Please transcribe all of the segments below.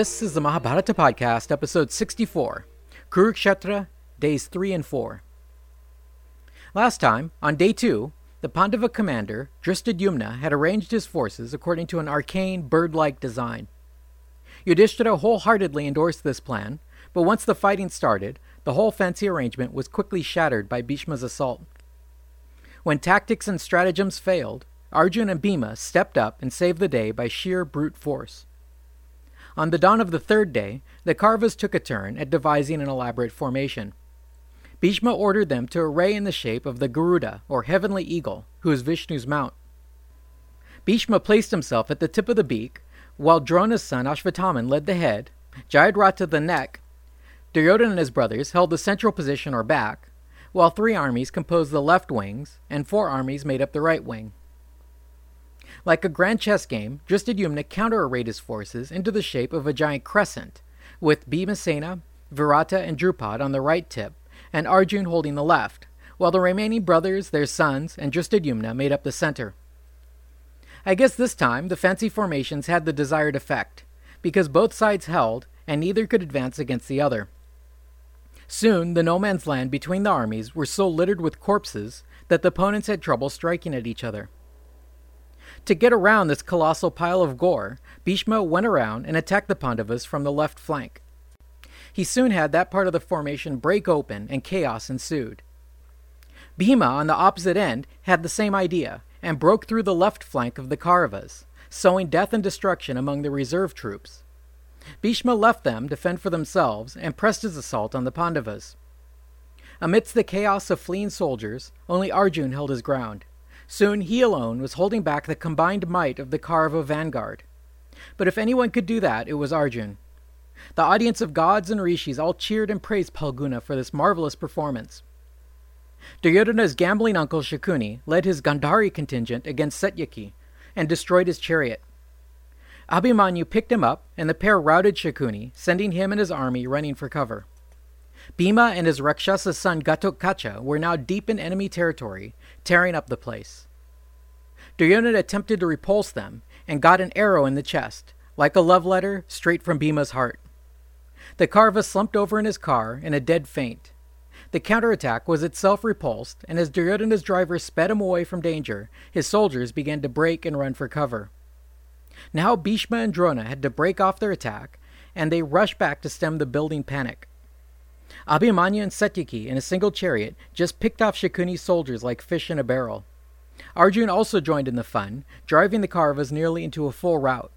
This is the Mahabharata Podcast, episode 64 Kurukshetra, days 3 and 4. Last time, on day 2, the Pandava commander, Drishtadyumna, had arranged his forces according to an arcane, bird like design. Yudhishthira wholeheartedly endorsed this plan, but once the fighting started, the whole fancy arrangement was quickly shattered by Bhishma's assault. When tactics and stratagems failed, Arjun and Bhima stepped up and saved the day by sheer brute force. On the dawn of the third day, the Kauravas took a turn at devising an elaborate formation. Bhishma ordered them to array in the shape of the Garuda, or heavenly eagle, who is Vishnu's mount. Bhishma placed himself at the tip of the beak, while Drona's son Ashvatthaman led the head, Jayadratha the neck, Duryodhana and his brothers held the central position or back, while three armies composed the left wings, and four armies made up the right wing. Like a grand chess game, Drishtadyumna counter-arrayed his forces into the shape of a giant crescent, with Bhimasena, Virata, and Drupad on the right tip, and Arjun holding the left, while the remaining brothers, their sons, and Drishtadyumna made up the center. I guess this time the fancy formations had the desired effect, because both sides held, and neither could advance against the other. Soon the no man's land between the armies were so littered with corpses that the opponents had trouble striking at each other. To get around this colossal pile of gore, Bhishma went around and attacked the Pandavas from the left flank. He soon had that part of the formation break open and chaos ensued. Bhima, on the opposite end, had the same idea and broke through the left flank of the Kauravas, sowing death and destruction among the reserve troops. Bhishma left them to fend for themselves and pressed his assault on the Pandavas. Amidst the chaos of fleeing soldiers, only Arjun held his ground. Soon he alone was holding back the combined might of the Kaurava vanguard. But if anyone could do that, it was Arjun. The audience of gods and rishis all cheered and praised Phalguna for this marvelous performance. Duryodhana's gambling uncle Shakuni led his Gandhari contingent against Satyaki and destroyed his chariot. Abhimanyu picked him up, and the pair routed Shakuni, sending him and his army running for cover. Bhima and his Rakshasa son Ghatotkacha were now deep in enemy territory, tearing up the place. Duryodhana attempted to repulse them and got an arrow in the chest, like a love letter straight from Bhima's heart. The Kaurava slumped over in his car in a dead faint. The counterattack was itself repulsed, and as Duryodhana's driver sped him away from danger, his soldiers began to break and run for cover. Now Bhishma and Drona had to break off their attack, and they rushed back to stem the building panic. Abhimanyu and Satyaki, in a single chariot, just picked off Shakuni's soldiers like fish in a barrel. Arjun also joined in the fun, driving the Kauravas nearly into a full rout.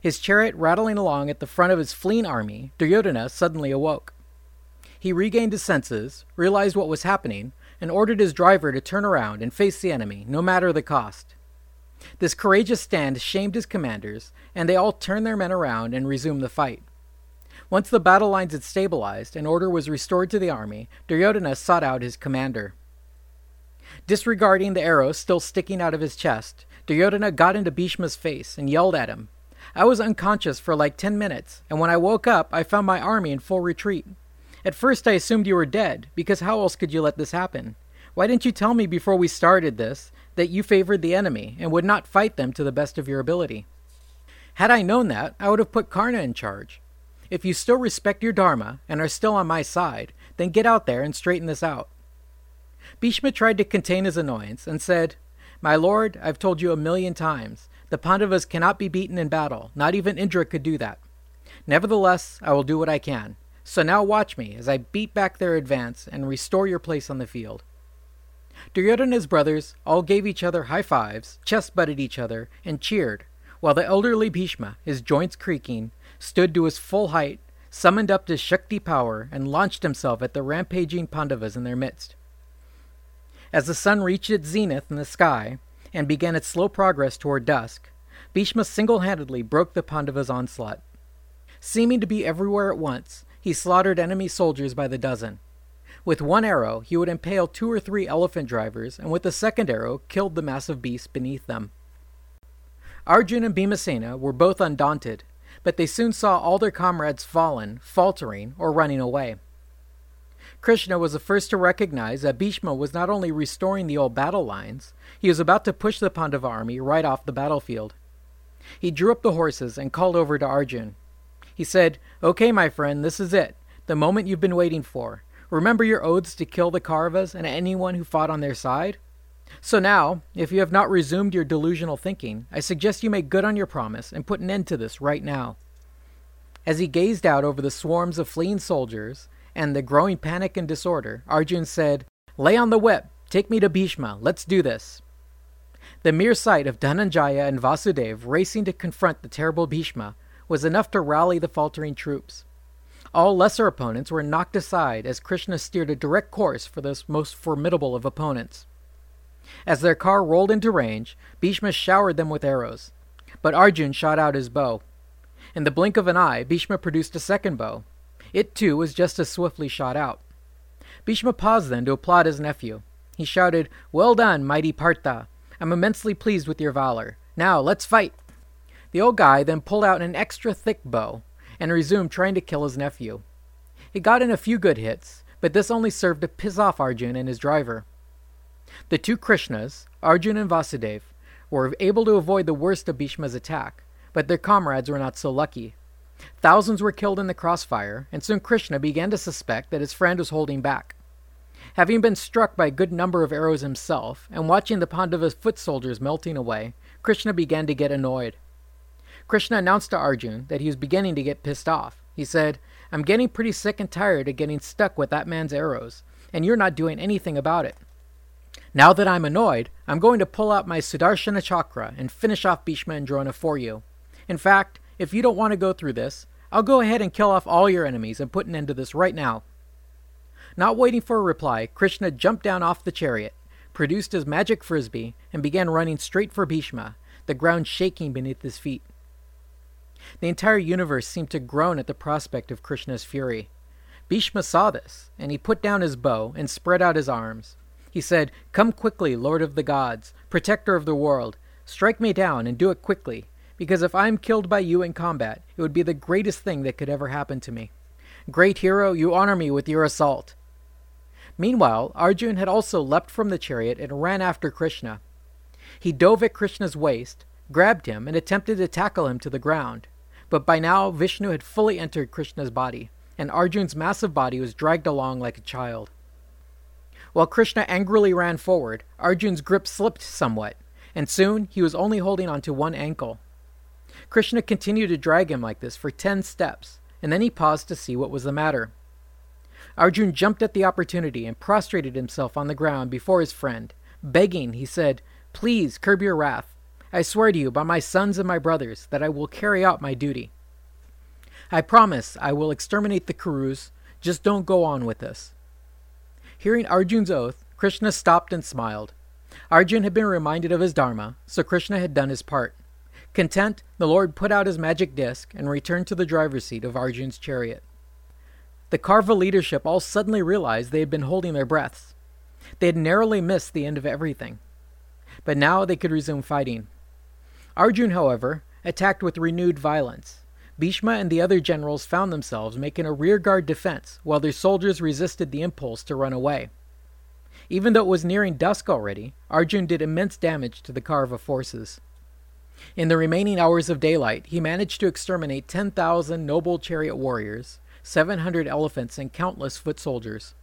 His chariot rattling along at the front of his fleeing army, Duryodhana suddenly awoke. He regained his senses, realized what was happening, and ordered his driver to turn around and face the enemy, no matter the cost. This courageous stand shamed his commanders, and they all turned their men around and resumed the fight. Once the battle lines had stabilized and order was restored to the army, Duryodhana sought out his commander. Disregarding the arrow still sticking out of his chest, Duryodhana got into Bhishma's face and yelled at him. I was unconscious for like ten minutes, and when I woke up, I found my army in full retreat. At first, I assumed you were dead, because how else could you let this happen? Why didn't you tell me before we started this that you favored the enemy and would not fight them to the best of your ability? Had I known that, I would have put Karna in charge. If you still respect your Dharma and are still on my side, then get out there and straighten this out. Bhishma tried to contain his annoyance and said, My lord, I've told you a million times. The Pandavas cannot be beaten in battle. Not even Indra could do that. Nevertheless, I will do what I can. So now watch me as I beat back their advance and restore your place on the field. Duryodhana and his brothers all gave each other high fives, chest butted each other, and cheered, while the elderly Bhishma, his joints creaking, stood to his full height, summoned up his Shakti power, and launched himself at the rampaging Pandavas in their midst. As the sun reached its zenith in the sky and began its slow progress toward dusk, Bhishma single handedly broke the Pandavas' onslaught. Seeming to be everywhere at once, he slaughtered enemy soldiers by the dozen. With one arrow, he would impale two or three elephant drivers, and with the second arrow, killed the massive beasts beneath them. Arjun and Bhimasena were both undaunted but they soon saw all their comrades fallen, faltering, or running away. Krishna was the first to recognize that Bhishma was not only restoring the old battle lines, he was about to push the Pandava army right off the battlefield. He drew up the horses and called over to Arjun. He said, Okay, my friend, this is it, the moment you've been waiting for. Remember your oaths to kill the Kauravas and anyone who fought on their side? So now, if you have not resumed your delusional thinking, I suggest you make good on your promise and put an end to this right now. As he gazed out over the swarms of fleeing soldiers and the growing panic and disorder, Arjun said, Lay on the whip, take me to Bhishma, let's do this. The mere sight of Dhananjaya and Vasudev racing to confront the terrible Bhishma was enough to rally the faltering troops. All lesser opponents were knocked aside as Krishna steered a direct course for this most formidable of opponents. As their car rolled into range, Bhishma showered them with arrows. But Arjun shot out his bow. In the blink of an eye, Bhishma produced a second bow. It too was just as swiftly shot out. Bhishma paused then to applaud his nephew. He shouted, Well done, mighty Partha! I'm immensely pleased with your valor. Now, let's fight! The old guy then pulled out an extra thick bow and resumed trying to kill his nephew. He got in a few good hits, but this only served to piss off Arjun and his driver. The two Krishnas, Arjun and Vasudev, were able to avoid the worst of Bhishma's attack, but their comrades were not so lucky. Thousands were killed in the crossfire, and soon Krishna began to suspect that his friend was holding back. Having been struck by a good number of arrows himself, and watching the Pandava foot soldiers melting away, Krishna began to get annoyed. Krishna announced to Arjun that he was beginning to get pissed off. He said, I'm getting pretty sick and tired of getting stuck with that man's arrows, and you're not doing anything about it. Now that I'm annoyed, I'm going to pull out my Sudarshana Chakra and finish off Bhishma and Drona for you. In fact, if you don't want to go through this, I'll go ahead and kill off all your enemies and put an end to this right now. Not waiting for a reply, Krishna jumped down off the chariot, produced his magic frisbee, and began running straight for Bhishma, the ground shaking beneath his feet. The entire universe seemed to groan at the prospect of Krishna's fury. Bhishma saw this, and he put down his bow and spread out his arms. He said, Come quickly, Lord of the gods, protector of the world. Strike me down, and do it quickly, because if I am killed by you in combat, it would be the greatest thing that could ever happen to me. Great hero, you honor me with your assault. Meanwhile, Arjun had also leapt from the chariot and ran after Krishna. He dove at Krishna's waist, grabbed him, and attempted to tackle him to the ground. But by now, Vishnu had fully entered Krishna's body, and Arjun's massive body was dragged along like a child. While Krishna angrily ran forward, Arjun's grip slipped somewhat, and soon he was only holding onto one ankle. Krishna continued to drag him like this for ten steps, and then he paused to see what was the matter. Arjun jumped at the opportunity and prostrated himself on the ground before his friend. Begging, he said, Please curb your wrath. I swear to you by my sons and my brothers that I will carry out my duty. I promise I will exterminate the Kurus. Just don't go on with this. Hearing Arjun's oath, Krishna stopped and smiled. Arjun had been reminded of his dharma, so Krishna had done his part. Content, the Lord put out his magic disc and returned to the driver's seat of Arjun's chariot. The Kaurava leadership all suddenly realized they had been holding their breaths. They had narrowly missed the end of everything. But now they could resume fighting. Arjun, however, attacked with renewed violence. Bhishma and the other generals found themselves making a rearguard defense while their soldiers resisted the impulse to run away. Even though it was nearing dusk already, Arjun did immense damage to the Kaurava forces. In the remaining hours of daylight, he managed to exterminate 10,000 noble chariot warriors, 700 elephants, and countless foot soldiers.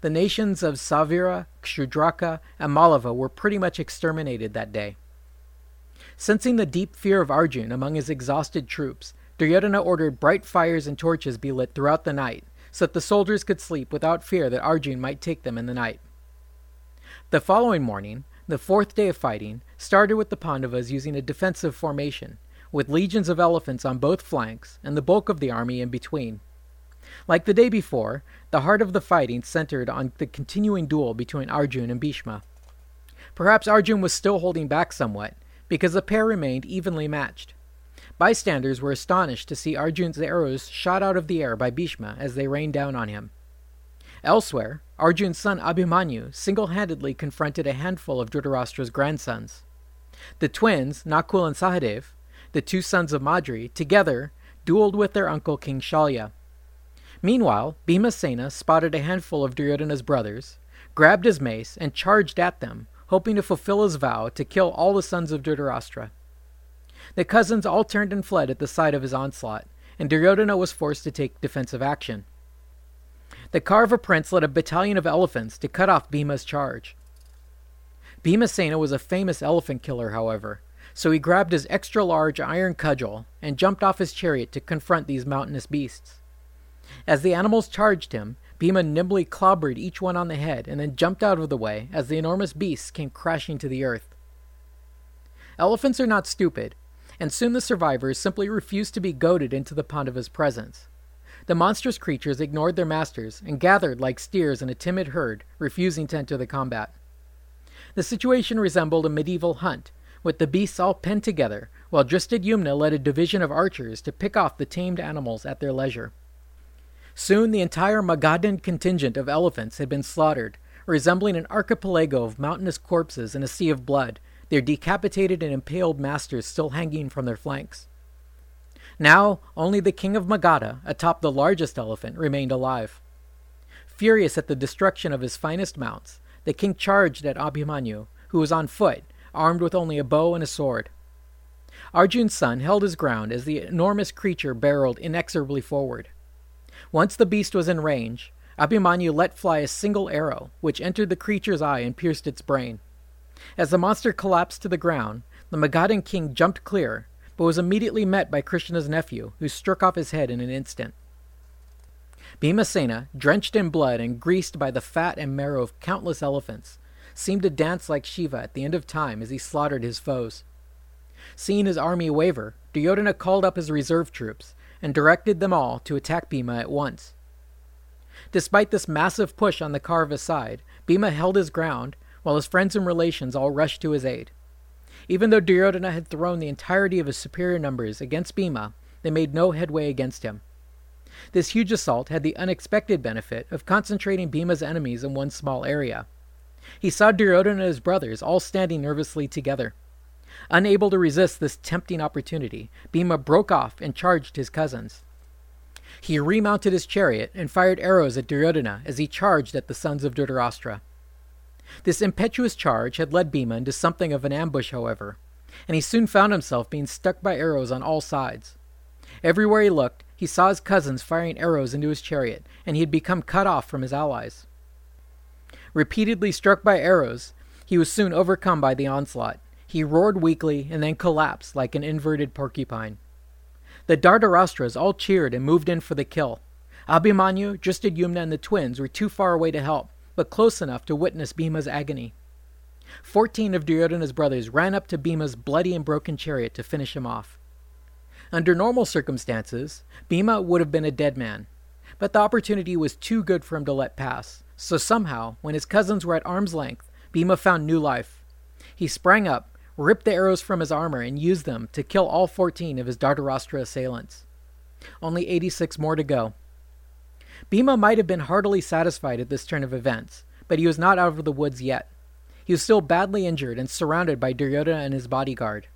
The nations of Sauvira, Kshudraka, and Malava were pretty much exterminated that day. Sensing the deep fear of Arjun among his exhausted troops, Duryodhana ordered bright fires and torches be lit throughout the night, so that the soldiers could sleep without fear that Arjun might take them in the night. The following morning, the fourth day of fighting, started with the Pandavas using a defensive formation, with legions of elephants on both flanks and the bulk of the army in between. Like the day before, the heart of the fighting centered on the continuing duel between Arjun and Bhishma. Perhaps Arjun was still holding back somewhat, because the pair remained evenly matched. Bystanders were astonished to see Arjun's arrows shot out of the air by Bhishma as they rained down on him. Elsewhere, Arjun's son Abhimanyu single handedly confronted a handful of Dhritarashtra's grandsons. The twins, Nakul and Sahadev, the two sons of Madri, together dueled with their uncle King Shalya. Meanwhile, Bhimasena spotted a handful of Duryodhana's brothers, grabbed his mace, and charged at them, hoping to fulfill his vow to kill all the sons of Dhritarashtra. The cousins all turned and fled at the sight of his onslaught, and Duryodhana was forced to take defensive action. The Kaurava prince led a battalion of elephants to cut off Bhima's charge. Bhimasena was a famous elephant killer, however, so he grabbed his extra large iron cudgel and jumped off his chariot to confront these mountainous beasts. As the animals charged him, Bhima nimbly clobbered each one on the head and then jumped out of the way as the enormous beasts came crashing to the earth. Elephants are not stupid, and soon the survivors simply refused to be goaded into the Pandavas' presence. The monstrous creatures ignored their masters and gathered like steers in a timid herd, refusing to enter the combat. The situation resembled a medieval hunt, with the beasts all penned together, while Drishtadyumna led a division of archers to pick off the tamed animals at their leisure. Soon the entire Magadhan contingent of elephants had been slaughtered, resembling an archipelago of mountainous corpses in a sea of blood, their decapitated and impaled masters still hanging from their flanks. Now, only the king of Magadha, atop the largest elephant, remained alive. Furious at the destruction of his finest mounts, the king charged at Abhimanyu, who was on foot armed with only a bow and a sword. Arjun's son held his ground as the enormous creature barreled inexorably forward. Once the beast was in range, Abhimanyu let fly a single arrow, which entered the creature's eye and pierced its brain. As the monster collapsed to the ground, the Magadhan king jumped clear, but was immediately met by Krishna's nephew, who struck off his head in an instant. Bhimasena, drenched in blood and greased by the fat and marrow of countless elephants, seemed to dance like Shiva at the end of time as he slaughtered his foes. Seeing his army waver, Duryodhana called up his reserve troops and directed them all to attack Bhima at once. Despite this massive push on the Kaurava side, Bhima held his ground, while his friends and relations all rushed to his aid. Even though Duryodhana had thrown the entirety of his superior numbers against Bhima, they made no headway against him. This huge assault had the unexpected benefit of concentrating Bhima's enemies in one small area. He saw Duryodhana and his brothers all standing nervously together. Unable to resist this tempting opportunity, Bhima broke off and charged his cousins. He remounted his chariot and fired arrows at Duryodhana as he charged at the sons of Dhritarashtra. This impetuous charge had led Bhima into something of an ambush, however, and he soon found himself being struck by arrows on all sides. Everywhere he looked, he saw his cousins firing arrows into his chariot, and he had become cut off from his allies. Repeatedly struck by arrows, he was soon overcome by the onslaught. He roared weakly and then collapsed like an inverted porcupine. The Dhritarashtras all cheered and moved in for the kill. Abhimanyu, Drishtadyumna, and the twins were too far away to help, but close enough to witness Bhima's agony. Fourteen of Duryodhana's brothers ran up to Bhima's bloody and broken chariot to finish him off. Under normal circumstances, Bhima would have been a dead man, but the opportunity was too good for him to let pass. So somehow, when his cousins were at arm's length, Bhima found new life. He sprang up, ripped the arrows from his armor, and used them to kill all 14 of his Dhritarashtra assailants. Only 86 more to go. Bhima might have been heartily satisfied at this turn of events, but he was not out of the woods yet. He was still badly injured and surrounded by Duryodhana and his bodyguard.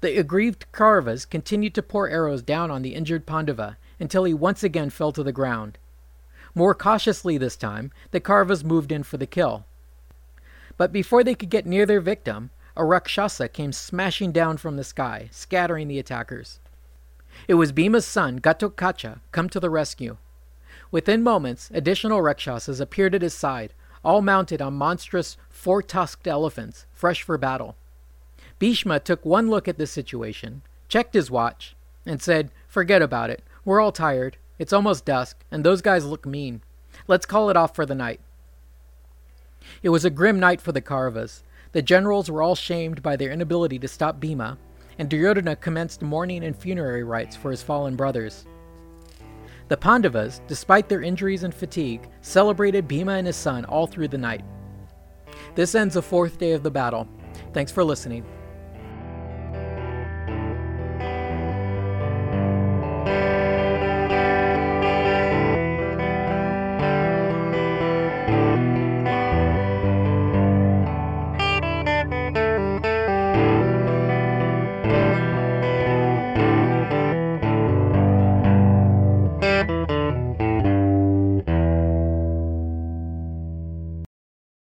The aggrieved Kauravas continued to pour arrows down on the injured Pandava until he once again fell to the ground. More cautiously this time, the Kauravas moved in for the kill. But before they could get near their victim, a Rakshasa came smashing down from the sky, scattering the attackers. It was Bhima's son, Ghatotkacha, come to the rescue. Within moments, additional Rakshasas appeared at his side, all mounted on monstrous, four tusked elephants, fresh for battle. Bhishma took one look at the situation, checked his watch, and said, Forget about it. We're all tired. It's almost dusk, and those guys look mean. Let's call it off for the night. It was a grim night for the Kauravas. The generals were all shamed by their inability to stop Bhima, and Duryodhana commenced mourning and funerary rites for his fallen brothers. The Pandavas, despite their injuries and fatigue, celebrated Bhima and his son all through the night. This ends the fourth day of the battle. Thanks for listening.